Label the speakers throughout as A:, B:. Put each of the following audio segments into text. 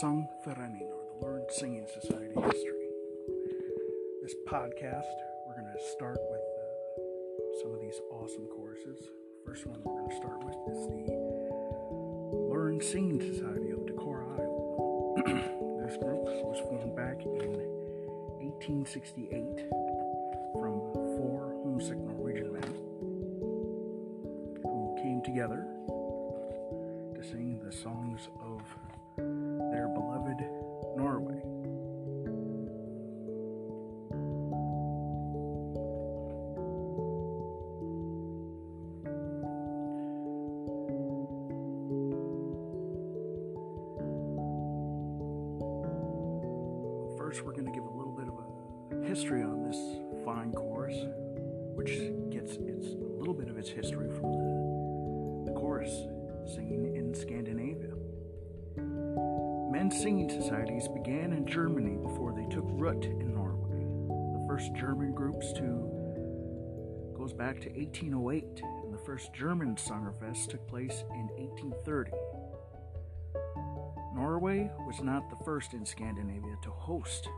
A: Sung Ferenin, or the Luren Singing Society history. This podcast, we're going to start with uh, some of these awesome courses. First one we're going to start with is the Luren Singing Society of Decorah, Iowa. this group was formed back in 1868 from four homesick Norwegian men who came together to sing the songs of Men's singing societies began in Germany before they took root in Norway. The first German groups to goes back to 1808, and the first German Sängerfest took place in 1830. Norway was not the first in Scandinavia to host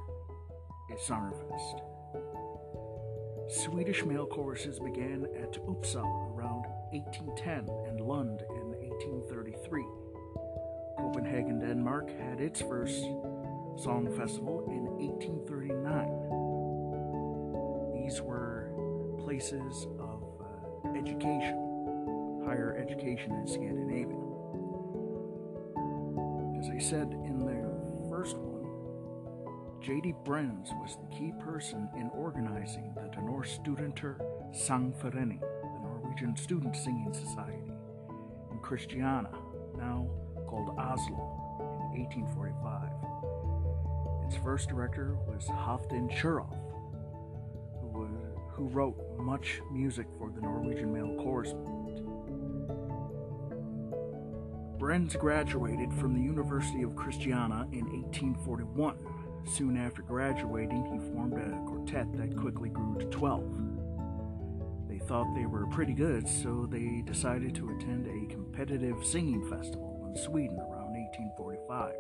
A: a Sängerfest. Swedish male choruses began at Uppsala around 1810 and Lund in 1833. Copenhagen, Denmark had its first song festival in 1839. These were places of uh, education, higher education in Scandinavia. As I said in the first one, J.D. Brenz was the key person in organizing the Denor Studenter Sangforening, the Norwegian Student Singing Society, in Christiania, now called Oslo, in 1845. Its first director was Halfdan Kjærulf, who, who wrote much music for the Norwegian male chorus movement. Brenz graduated from the University of Christiania in 1841. Soon after graduating, he formed a quartet that quickly grew to 12. They thought they were pretty good, so they decided to attend a competitive singing festival Sweden around 1845.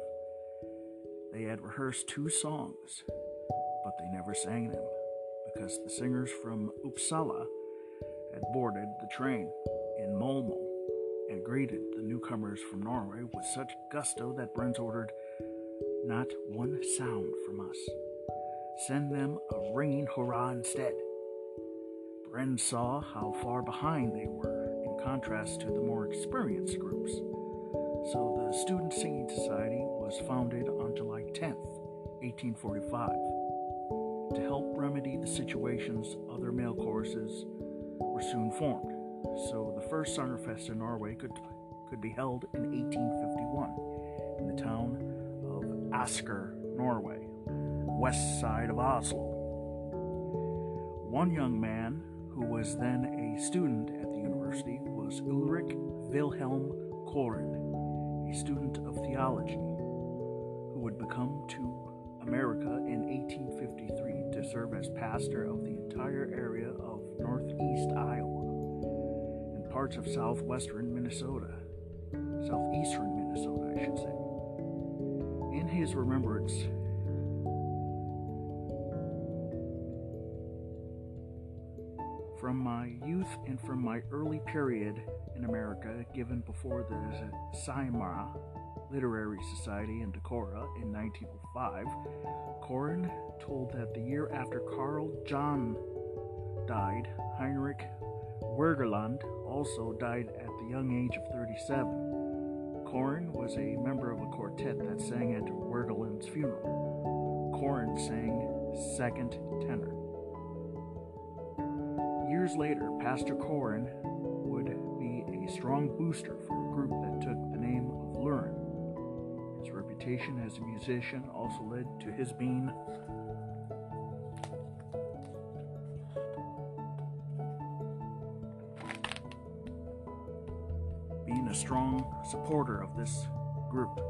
A: They had rehearsed two songs, but they never sang them because the singers from Uppsala had boarded the train in Malmo and greeted the newcomers from Norway with such gusto that Brenz ordered not one sound from us. Send them a ringing hurrah instead. Brenz saw how far behind they were in contrast to the more experienced groups. So the Student Singing Society was founded on July 10th, 1845. To help remedy the situations, other male choruses were soon formed. So the first Sängerfest in Norway could, could be held in 1851 in the town of Asker, Norway, west side of Oslo. One young man who was then a student at the university was Ulrich Wilhelm Koren, a student of theology, who would become to America in 1853 to serve as pastor of the entire area of northeast Iowa and parts of southwestern Minnesota, southeastern Minnesota, I should say. In his remembrance, from my youth and from my early period in America, given before the Saimara Literary Society in Decorah in 1905, Koren told that the year after Carl John died, Heinrich Wergeland also died at the young age of 37. Koren was a member of a quartet that sang at Wergeland's funeral. Koren sang second tenor. Years later, Pastor Koren would be a strong booster for a group that took the name of Luren. His reputation as a musician also led to his being being a strong supporter of this group.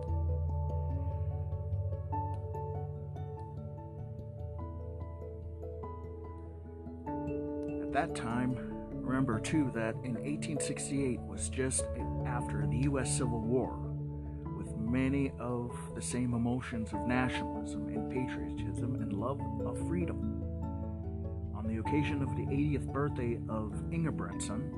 A: That time, remember too that in 1868 was just after the U.S. Civil War, with many of the same emotions of nationalism and patriotism and love of freedom. On the occasion of the 80th birthday of Ingebretson,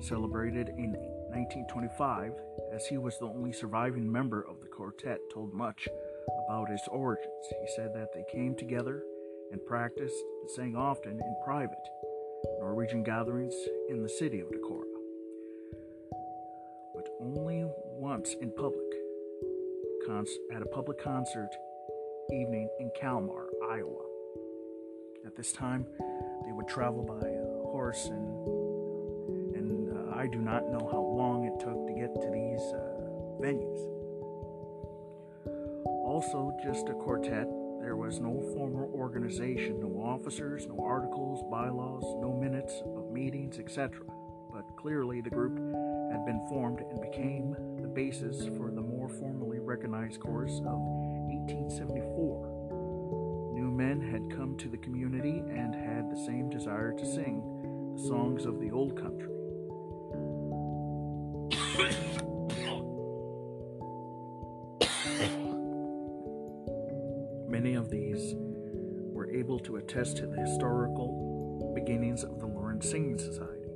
A: celebrated in 1925, as he was the only surviving member of the quartet, told much about its origins. He said that they came together and practiced and sang often in private Norwegian gatherings in the city of Decorah, but only once in public at a public concert evening in Calmar, Iowa. At this time, they would travel by horse, and and uh, I do not know how long it took to get to these uh, venues. Also, just a quartet there was no formal organization, no officers, no articles, bylaws, no minutes of meetings, etc. But clearly the group had been formed and became the basis for the more formally recognized chorus of 1874. New men had come to the community and had the same desire to sing the songs of the old country. Singing Society.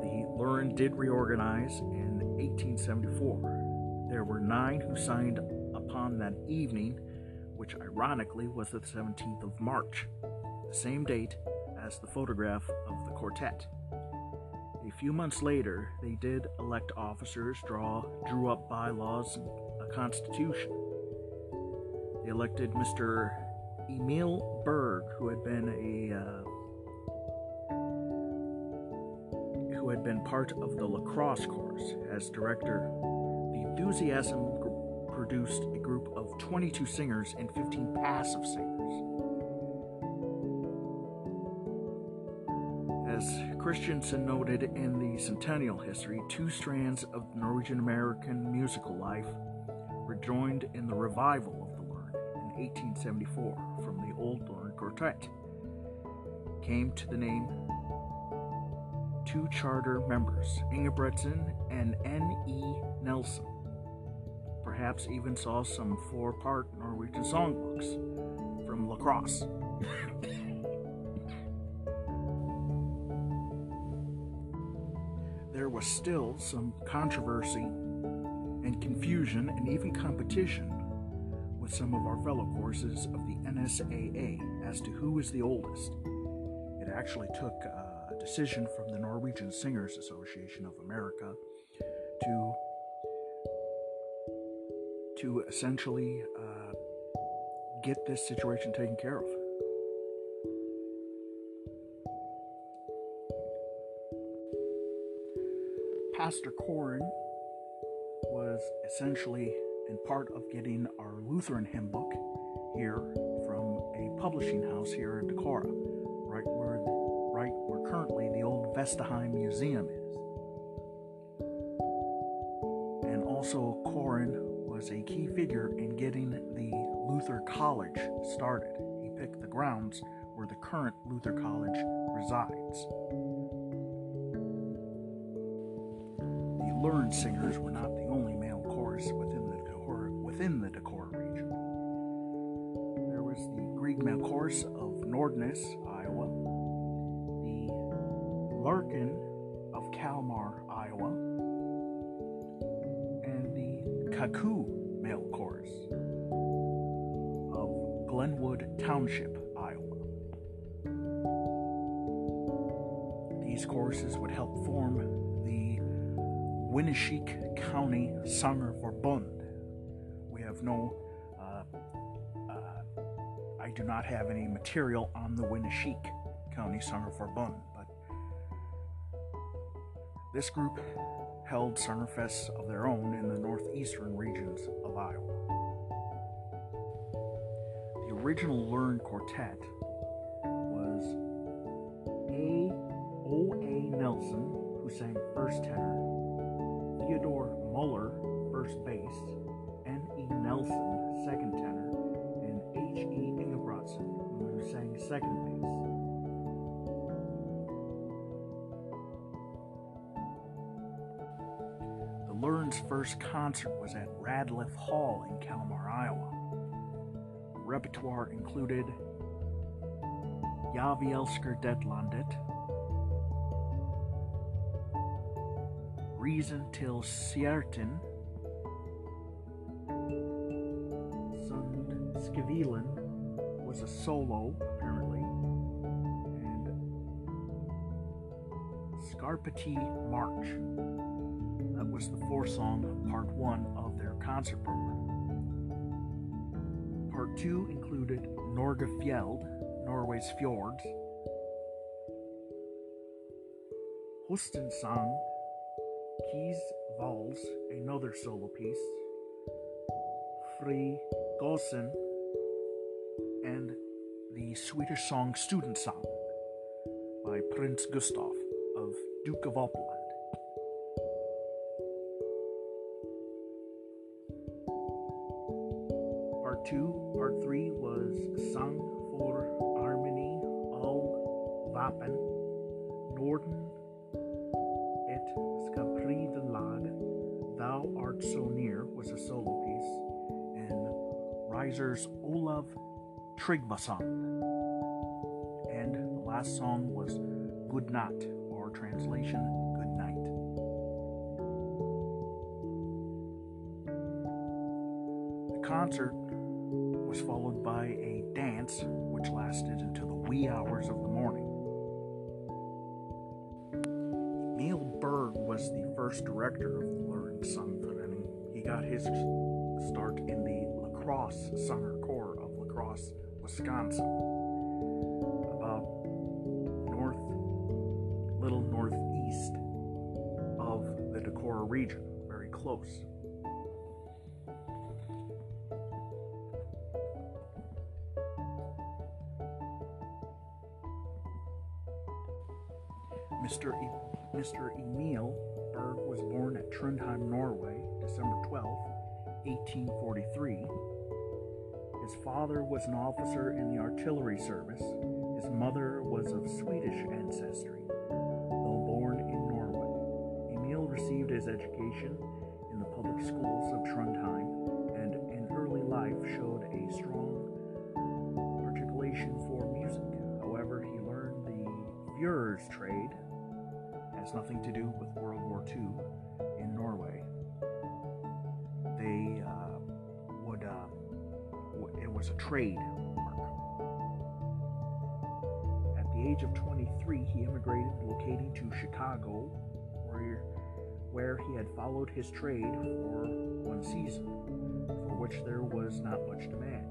A: The Luren did reorganize in 1874. There were nine who signed upon that evening, which ironically was the 17th of March, the same date as the photograph of the quartet. A few months later, they did elect officers, draw, drew up bylaws, and a Constitution. They elected Mr. Emil Berg, who had been a uh, who had been part of the La Crosse course as director. The enthusiasm produced a group of 22 singers and 15 passive singers. As Christensen noted in the Centennial history, two strands of Norwegian American musical life were joined in the revival 1874 from the Old Luren Quartet. Came to the name two charter members, Ingebretson and N.E. Nelson. Perhaps even saw some four part Norwegian songbooks from La Crosse. there was still some controversy and confusion and even competition with some of our fellow courses of the NSAA as to who is the oldest. It actually took uh, a decision from the Norwegian Singers Association of America to to essentially uh, get this situation taken care of. Pastor Koren was essentially in part of getting our Lutheran hymn book here from a publishing house here in Decorah, right where right where currently the old Vesterheim Museum is. And also Koren was a key figure in getting the Luther College started. He picked the grounds where the current Luther College resides. The learned singers were not the only within the Decorah region. There was the Grieg male chorus of Nordness, Iowa, the Larkin of Calmar, Iowa, and the Kaku male chorus of Glenwood Township, Iowa. These choruses would help form the Winneshiek County Sangerforbund. We have no, uh, uh, I do not have any material on the Winneshiek County Summer Sangerforbund, but this group held Sangerfests of their own in the northeastern regions of Iowa. The original Luren Quartet was A. O. A. Nelson, who sang first tenor, Theodore Muller, first bass, first concert was at Radliff Hall in Calmar, Iowa. Repertoire included Ja, vi älskar det landet, Reason till Sierten, Sundskvilen was a solo, apparently, and Skarpati March. Was the four song part one of their concert program. Part two included Norgefjeld, Norway's fjords, Hustensang, Keys Vals, another solo piece, Fri Gosen, and the Swedish song Student Song by Prince Gustav of Duke of Uppland. Part 2, Part 3 was Sung for Armini Al Vapen, Norden et Skapridelag, Thou Art So Near was a solo piece, and Riser's Olav Tryggvason. And the last song was Good Night, or translation, Good Night. The concert followed by a dance which lasted until the wee hours of the morning. Neil Berg was the first director of the Learned Symphony. He got his start in the La Crosse Summer Corps of La Crosse, Wisconsin, about north, little northeast of the Decorah region, very close. Mr. E- Mr. Emil Berg was born at Trondheim, Norway, December 12, 1843. His father was an officer in the artillery service. His mother was of Swedish ancestry, though born in Norway. Emil received his education in the public schools of Trondheim and in early life showed a strong articulation for music. However, he learned the Fuhrer's trade has nothing to do with World War II in Norway. They uh, would, uh, w- it was a trade mark. At the age of 23, he immigrated, locating to Chicago, where, where he had followed his trade for one season, for which there was not much demand.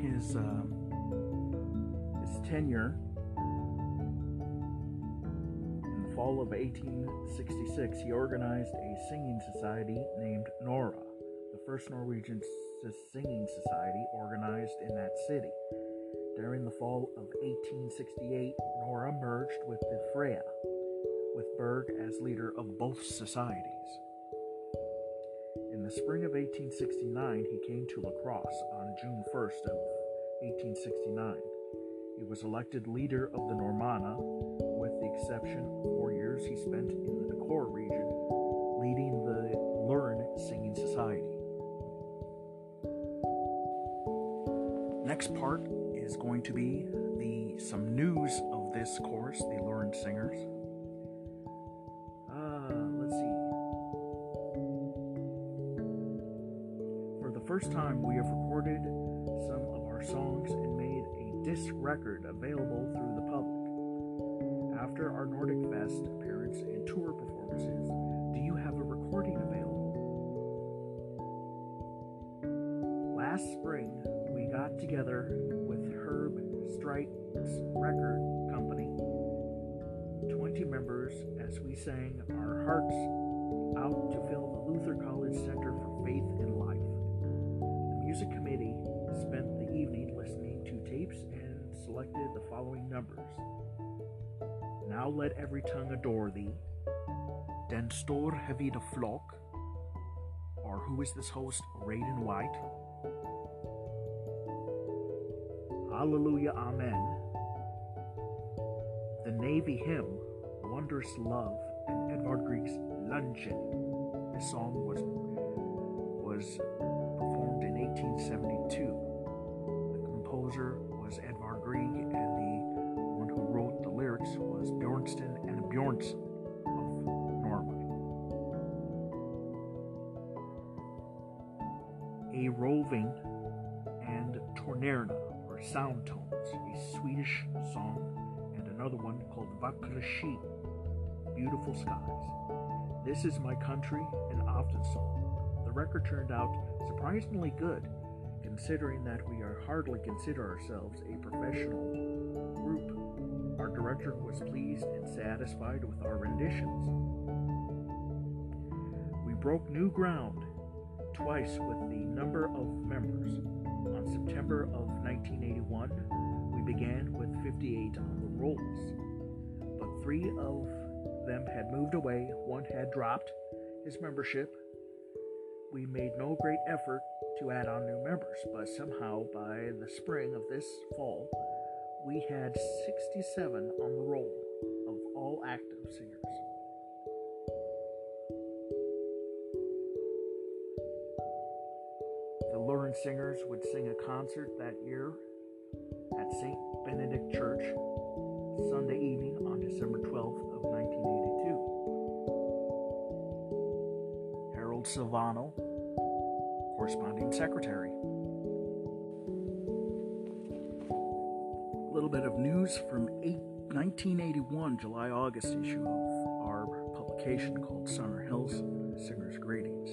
A: His uh, his tenure in the fall of 1866. He organized a singing society named Nora, the first Norwegian singing society organized in that city. During the fall of 1868, Nora merged with the Freya, with Berg as leader of both societies. The spring of 1869, he came to La Crosse on June 1st of 1869. He was elected leader of the Normanna, with the exception of four years he spent in the Decorah region, leading the Luren Singing Society. Next part is going to be the some news of this course, the Luren Singers. First time, we have recorded some of our songs and made a disc record available through the public. After our Nordic Fest appearance and tour performances, do you have a recording available? Last spring, we got together with Herb Streit's record company, 20 members, as we sang our hearts out to fill the Luther College Center for Faith and selected the following numbers. Now let every tongue adore thee. Den stor hevida flock. Or who is this host arrayed in white? Hallelujah, Amen. the Navy hymn Wondrous Love and Edvard Grieg's Luncheon. This song was was performed in 1872. The composer was Edvard Grieg, and the one who wrote the lyrics was Bjornson and Bjornson of Norway. A roving and Tornerna, or sound tones, a Swedish song, and another one called Vackra Skyn, Beautiful Skies. This is my country, an often song. The record turned out surprisingly good, considering that we are hardly consider ourselves a professional group. Our director was pleased and satisfied with our renditions. We broke new ground twice with the number of members. On September of 1981, we began with 58 on the rolls, but three of them had moved away, one had dropped his membership. We made no great effort to add on new members, but somehow by the spring of this fall, we had 67 on the roll of all active singers. The Luren Singers would sing a concert that year at St. Benedict Church Sunday evening on December 12th of 1982. Harold Silvano, corresponding secretary. A little bit of news from eight, 1981 July-August issue of our publication called Summer Hills Singers Greetings.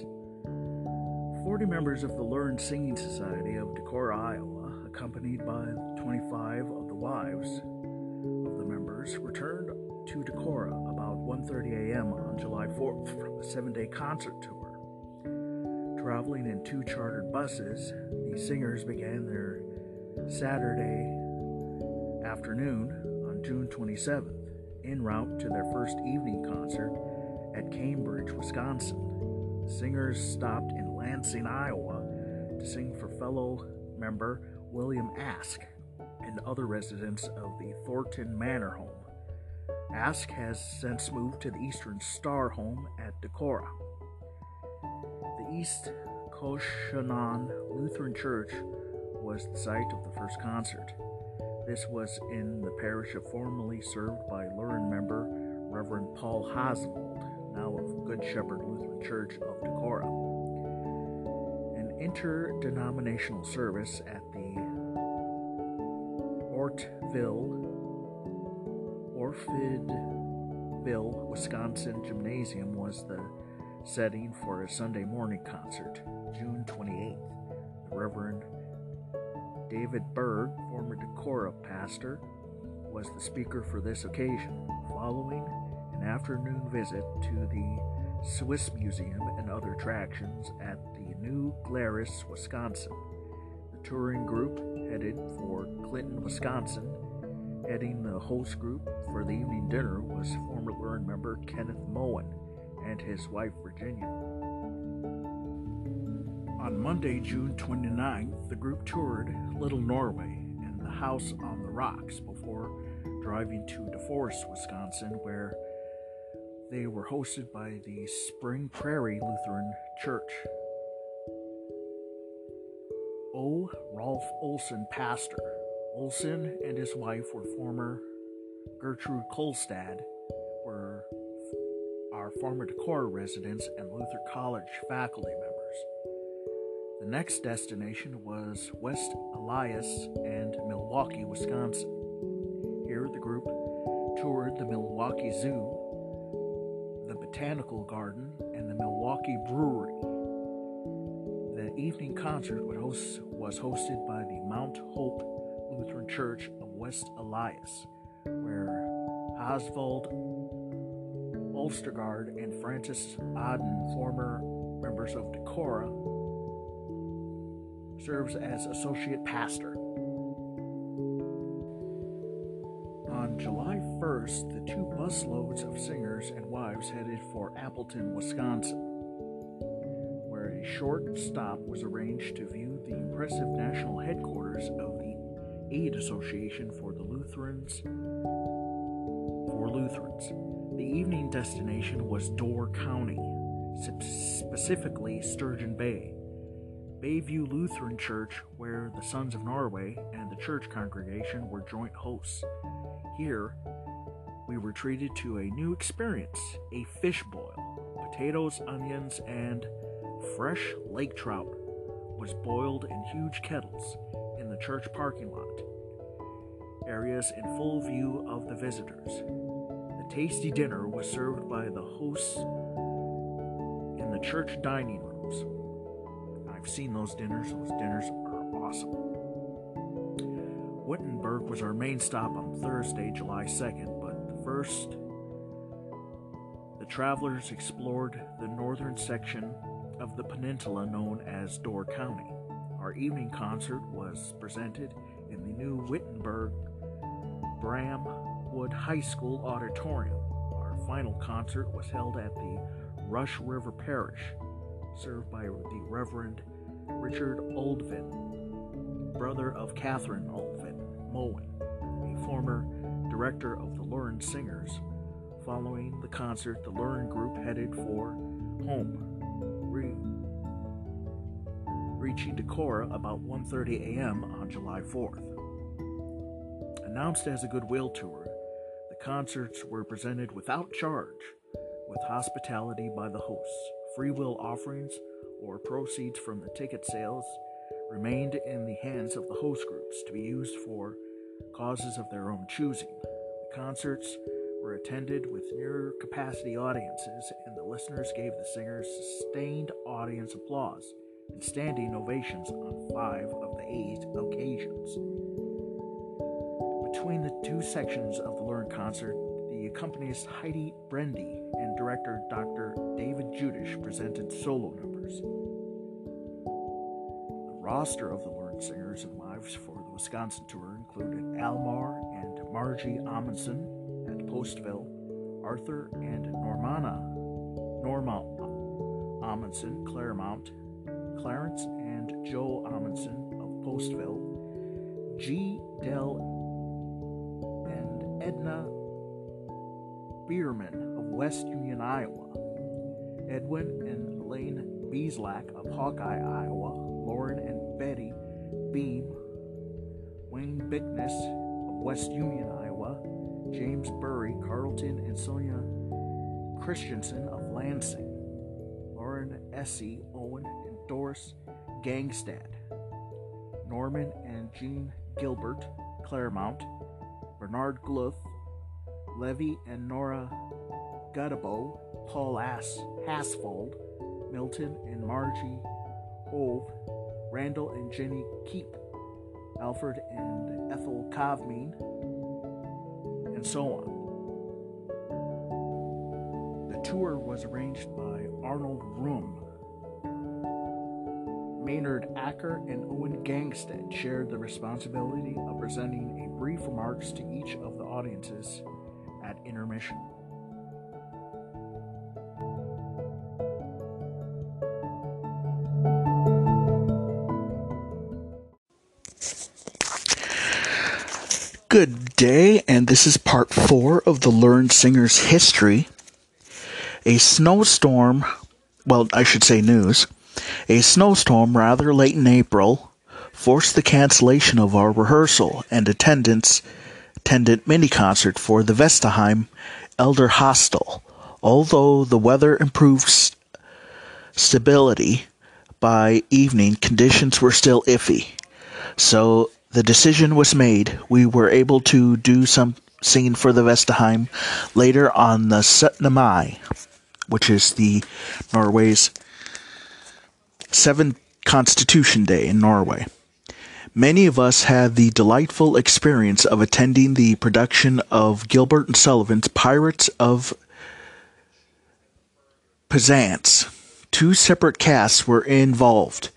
A: 40 members of the Luren Singing Society of Decorah, Iowa, accompanied by 25 of the wives of the members, returned to Decorah about 1:30 a.m. on July 4th from a seven-day concert tour. Traveling in two chartered buses, the singers began their Saturday afternoon on June 27th, en route to their first evening concert at Cambridge, Wisconsin. The singers stopped in Lansing, Iowa to sing for fellow member William Ask and other residents of the Thornton Manor home. Ask has since moved to the Eastern Star home at Decorah. East Koshkonong Lutheran Church was the site of the first concert. This was in the parish of formerly served by Luren member Reverend Paul Oswald, now of Good Shepherd Lutheran Church of Decorah An interdenominational service at the Ortville, Orfordville, Wisconsin Gymnasium was the setting for a Sunday morning concert, June 28th. The Reverend David Berg, former Decorah pastor, was the speaker for this occasion, following an afternoon visit to the Swiss Museum and other attractions at the New Glarus, Wisconsin. The touring group headed for Clinton, Wisconsin. Heading the host group for the evening dinner was former Luren member Kenneth Moen and his wife Virginia. On Monday, June 29th, the group toured Little Norway and the House on the Rocks before driving to DeForest, Wisconsin, where they were hosted by the Spring Prairie Lutheran Church. O. Rolf Olson, pastor. Olson and his wife were former Gertrude Kolstad, former Decorah residents and Luther College faculty members. The next destination was West Allis and Milwaukee, Wisconsin. Here, the group toured the Milwaukee Zoo, the Botanical Garden, and the Milwaukee Brewery. The evening concert was hosted by the Mount Hope Lutheran Church of West Allis, where Oswald Ulstergaard and Francis Aden, former members of Decorah, serves as associate pastor. On July 1st, the two busloads of singers and wives headed for Appleton, Wisconsin, where a short stop was arranged to view the impressive national headquarters of the Aid Association for the Lutherans for Lutherans. The evening destination was Door County, specifically Sturgeon Bay. Bayview Lutheran Church, where the Sons of Norway and the church congregation were joint hosts. Here, we were treated to a new experience a fish boil. Potatoes, onions, and fresh lake trout was boiled in huge kettles in the church parking lot. Areas in full view of the visitors. Tasty dinner was served by the hosts in the church dining rooms. I've seen those dinners, those dinners are awesome. Wittenberg was our main stop on Thursday, July 2nd, but the first, the travelers explored the northern section of the peninsula known as Door County. Our evening concert was presented in the new Wittenberg High School auditorium. Our final concert was held at the Rush River Parish, served by the Reverend Richard Oldvin, brother of Catherine Oldvin Moen, a former director of the Luren Singers. Following the concert, the Luren group headed for home, re- reaching Decorah about 1:30 a.m. on July 4th. Announced as a goodwill tour, concerts were presented without charge, with hospitality by the hosts. Free will offerings or proceeds from the ticket sales remained in the hands of the host groups to be used for causes of their own choosing. The concerts were attended with near capacity audiences, and the listeners gave the singers sustained audience applause and standing ovations on five of the eight occasions. Between the two sections of the Luren concert, the accompanist Heidi Brendy and director Dr. David Judish presented solo numbers. The roster of the Luren singers and wives for the Wisconsin tour included Almar and Margie Amundsen at Postville, Arthur and Normana Norma Amundsen, Claremont, Clarence and Joe Amundsen of Postville, G. Dell Edna Bierman of West Union, Iowa, Edwin and Elaine Beeslack of Hawkeye, Iowa, Lauren and Betty Beam, Wayne Bickness of West Union, Iowa, James Burry, Carlton, and Sonia Christensen of Lansing, Lauren Essie, Owen, and Doris Gangstad, Norman and Jean Gilbert, Claremont, Bernard Gluth, Levy and Nora Gutabo, Paul Ass, Hasfold, Milton and Margie Hove, Randall and Jenny Keep, Alfred and Ethel Kavmean, and so on. The tour was arranged by Arnold Room. Maynard Acker and Owen Gangstead shared the responsibility of presenting a brief remarks to each of the audiences at intermission. Good day, and this is part four of the Luren Singers history. A snowstorm, well, I should say news, a snowstorm rather late in April forced the cancellation of our rehearsal and attendance attendant mini concert for the Vesterheim Elder Hostel. Although the weather improved st- stability by evening, conditions were still iffy. So the decision was made. We were able to do some singing for the Vesterheim later on the 17. Mai, which is the Norway's seventh Constitution Day in Norway. Many of us had the delightful experience of attending the production of Gilbert and Sullivan's Pirates of Penzance. Two separate casts were involved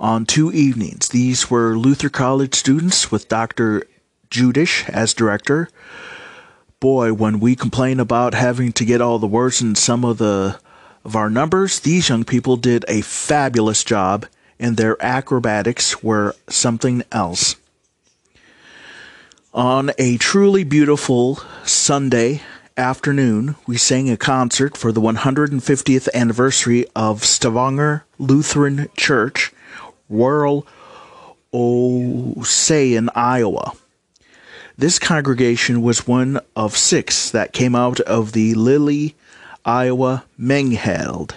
A: on two evenings. These were Luther College students with Dr. Judish as director. Boy, when we complain about having to get all the words in some of the of our numbers, these young people did a fabulous job and their acrobatics were something else. On a truly beautiful Sunday afternoon, we sang a concert for the 150th anniversary of Stavanger Lutheran Church, rural Ossian, Iowa. This congregation was one of six that came out of the Lily, Iowa Mengheld.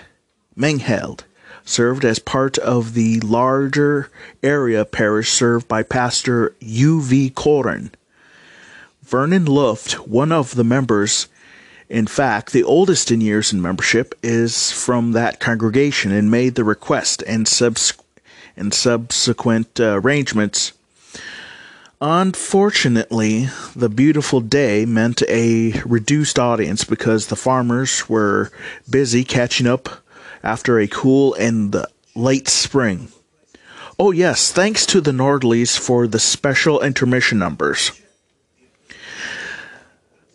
A: Mengheld served as part of the larger area parish served by Pastor U.V. Koren. Vernon Luft, one of the members, in fact, the oldest in years in membership, is from that congregation and made the request and, subs- and subsequent uh, arrangements. Unfortunately, the beautiful day meant a reduced audience because the farmers were busy catching up after a cool and late spring. Oh, yes, thanks to the Nordleys for the special intermission numbers.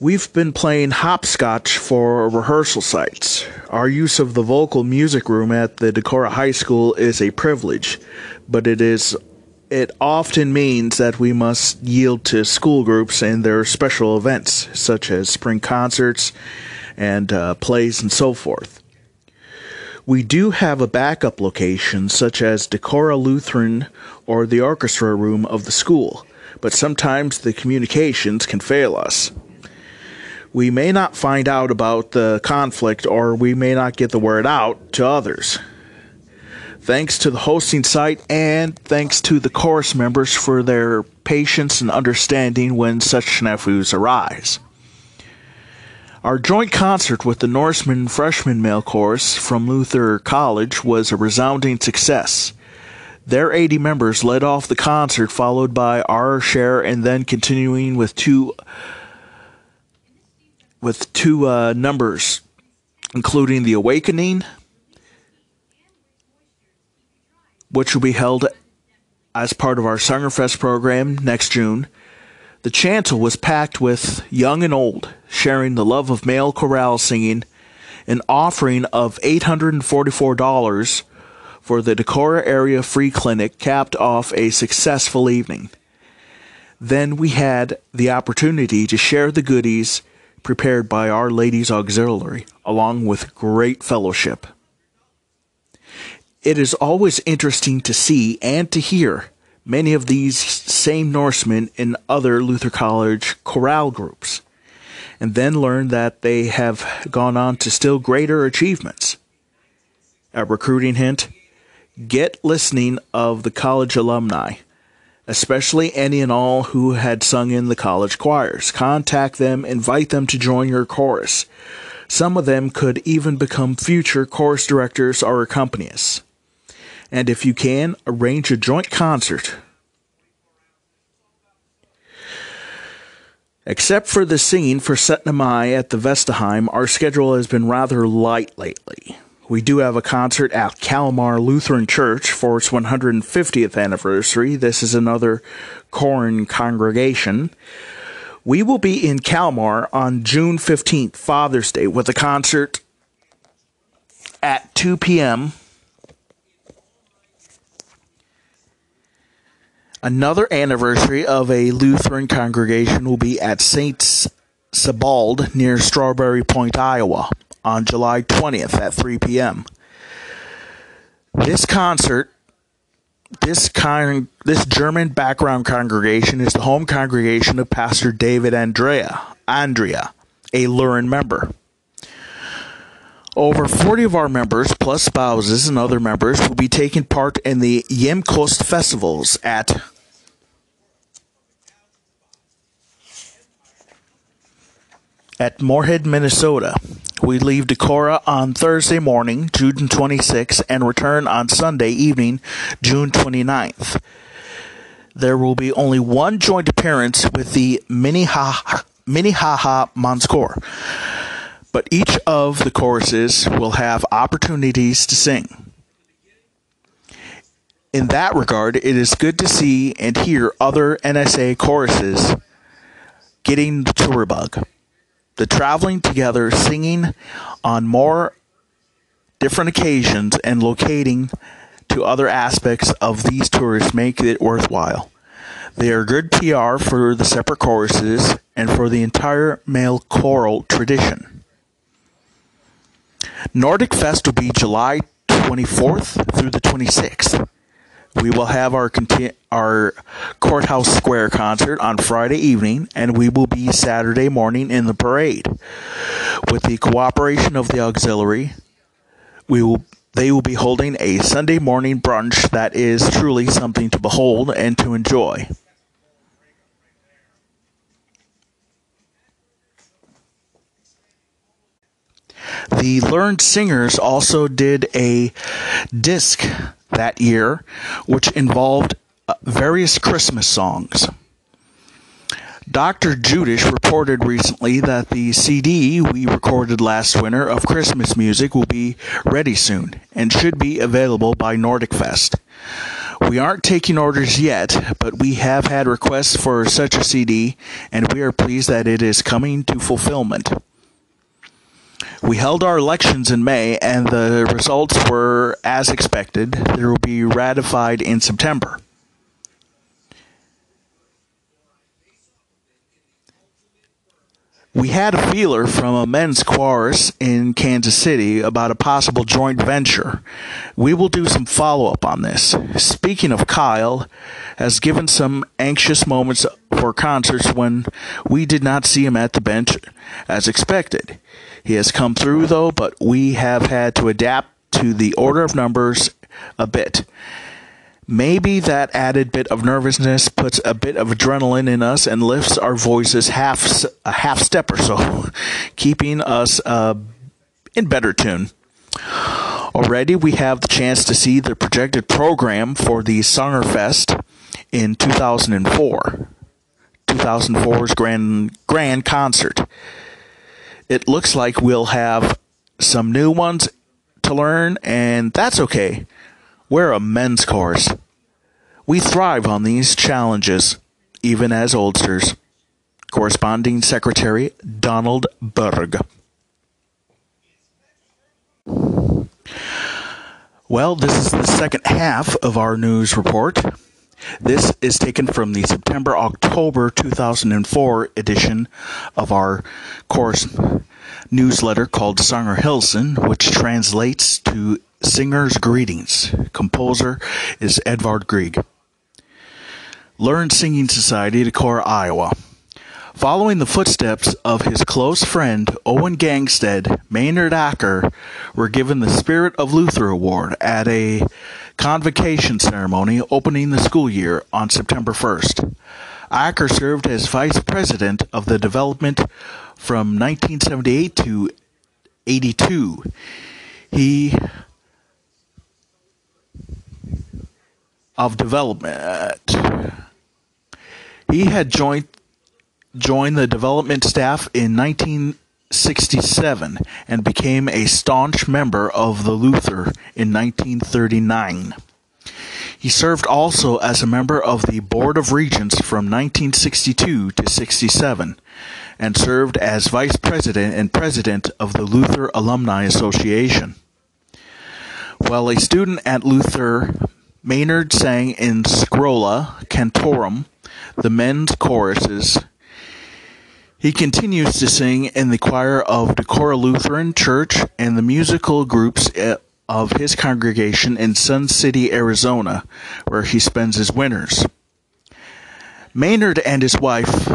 A: We've been playing hopscotch for rehearsal sites. Our use of the vocal music room at the Decorah High School is a privilege, but it is it often means that we must yield to school groups and their special events, such as spring concerts and uh, plays and so forth. We do have a backup location, such as Decorah Lutheran or the orchestra room of the school, but sometimes the communications can fail us. We may not find out about the conflict or we may not get the word out to others. Thanks to the hosting site and thanks to the chorus members for their patience and understanding when such snafus arise. Our joint concert with the Norseman freshman male chorus from Luther College was a resounding success. Their 80 members led off the concert, followed by our share, and then continuing with two with two uh, numbers, including the Awakening, which will be held as part of our Sängerfest program next June, the chancel was packed with young and old, sharing the love of male chorale singing, an offering of $844 for the Decorah Area Free Clinic capped off a successful evening. Then we had the opportunity to share the goodies prepared by Our Ladies Auxiliary, along with great fellowship. It is always interesting to see and to hear many of these same Norsemen in other Luther College chorale groups, and then learn that they have gone on to still greater achievements. A recruiting hint get listening of the college alumni, especially any and all who had sung in the college choirs. Contact them, invite them to join your chorus. Some of them could even become future chorus directors or accompanists and if you can, arrange a joint concert. Except for the singing for Setnamai at the Vesterheim, our schedule has been rather light lately. We do have a concert at Calmar Lutheran Church for its 150th anniversary. This is another Koren congregation. We will be in Calmar on June 15th, Father's Day, with a concert at 2 p.m. Another anniversary of a Lutheran congregation will be at St. Sebald near Strawberry Point, Iowa on July 20th at 3 p.m. This concert, this con- this German background congregation is the home congregation of Pastor David Andrea, Andrea, a Lutheran member. Over 40 of our members, plus spouses and other members, will be taking part in the Hjemkomst festivals at at Moorhead, Minnesota. We leave Decorah on Thursday morning, June 26th, and return on Sunday evening, June 29th. There will be only one joint appearance with the Minnehaha, Minnehaha Mandskor but each of the choruses will have opportunities to sing. In that regard, it is good to see and hear other NSA choruses getting the tour bug. The traveling together, singing on more different occasions, and locating to other aspects of these tours make it worthwhile. They are good PR for the separate choruses and for the entire male choral tradition. Nordic Fest will be July 24th through the 26th. We will have our our Courthouse Square concert on Friday evening, and we will be Saturday morning in the parade. With the cooperation of the auxiliary, we will they will be holding a Sunday morning brunch that is truly something to behold and to enjoy. The Luren Singers also did a disc that year, which involved uh, various Christmas songs. Dr. Judish reported recently that the CD we recorded last winter of Christmas music will be ready soon and should be available by Nordic Fest. We aren't taking orders yet, but we have had requests for such a CD, and we are pleased that it is coming to fulfillment. We held our elections in May, and the results were as expected. They will be ratified in September. We had a feeler from a men's chorus in Kansas City about a possible joint venture. We will do some follow up on this. Speaking of Kyle, has given some anxious moments for concerts when we did not see him at the bench as expected. He has come through though, but we have had to adapt to the order of numbers a bit. Maybe that added bit of nervousness puts a bit of adrenaline in us and lifts our voices half a half step or so, keeping us uh, in better tune. Already, we have the chance to see the projected program for the Fest in 2004, 2004's grand grand concert it looks like we'll have some new ones to learn, and that's okay. We're a men's course. We thrive on these challenges, even as oldsters. Corresponding Secretary Donald Berg. Well, this is the second half of our news report. This is taken from the September October 2004 edition of our course newsletter called Sanger Hilsen, which translates to Singer's Greetings. Composer is Edvard Grieg. Luren Singing Society, Decorah, Iowa. Following the footsteps of his close friend Owen Gangstead, Maynard Acker were given the Spirit of Luther Award at a convocation ceremony opening the school year on September 1st. Acker served as vice president of the development from 1978 to 82. He of development. He had joined joined the development staff in 1967 and became a staunch member of the Luther in 1939. He served also as a member of the Board of Regents from 1962 to 67 and served as vice president and president of the Luther Alumni Association. While a student at Luther, Maynard sang in Schola Cantorum, the men's choruses he continues to sing in the choir of Decorah Lutheran Church and the musical groups eh, of his congregation in Sun City, Arizona, where he spends his winters. Maynard and his wife,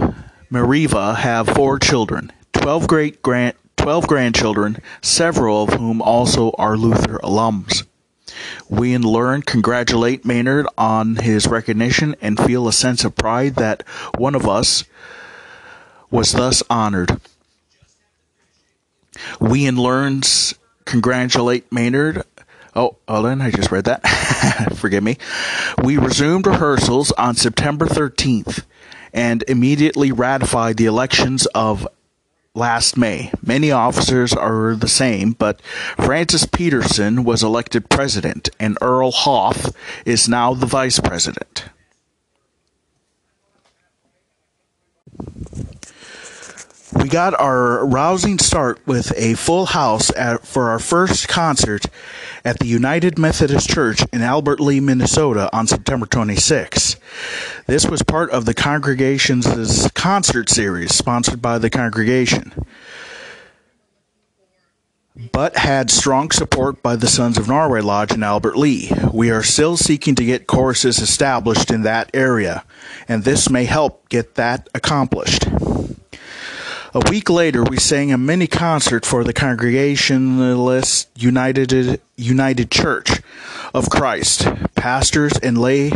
A: Mariva, have four children, 12 great grand 12 grandchildren, several of whom also are Luther alums. We in Luren congratulate Maynard on his recognition and feel a sense of pride that one of us was thus honored. We in Lurens congratulate Maynard. Oh, hold on, I just read that. Forgive me. We resumed rehearsals on September 13th and immediately ratified the elections of last May. Many officers are the same, but Francis Peterson was elected president and Earl Hoff is now the vice president. We got our rousing start with a full house at, for our first concert at the United Methodist Church in Albert Lea, Minnesota on September 26. This was part of the congregation's concert series sponsored by the congregation, but had strong support by the Sons of Norway Lodge in Albert Lea. We are still seeking to get choruses established in that area, and this may help get that accomplished. A week later, we sang a mini concert for the Congregationalist United, United Church of Christ, pastors and lay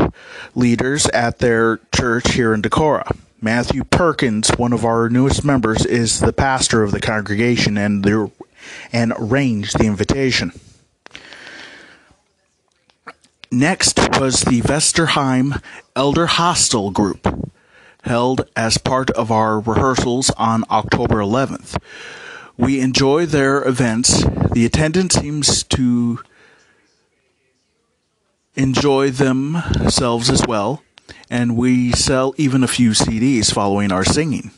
A: leaders at their church here in Decorah. Matthew Perkins, one of our newest members, is the pastor of the congregation and, and arranged the invitation. Next was the Vesterheim Elder Hostel Group held as part of our rehearsals on October 11th. We enjoy their events. The attendance seems to enjoy themselves as well, and we sell even a few CDs following our singing.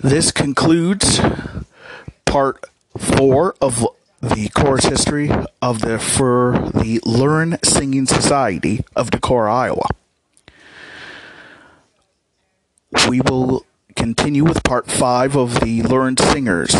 A: This concludes part four of the chorus history of the for the Luren Singing Society of Decorah, Iowa. We will continue with part five of the Luren Singers.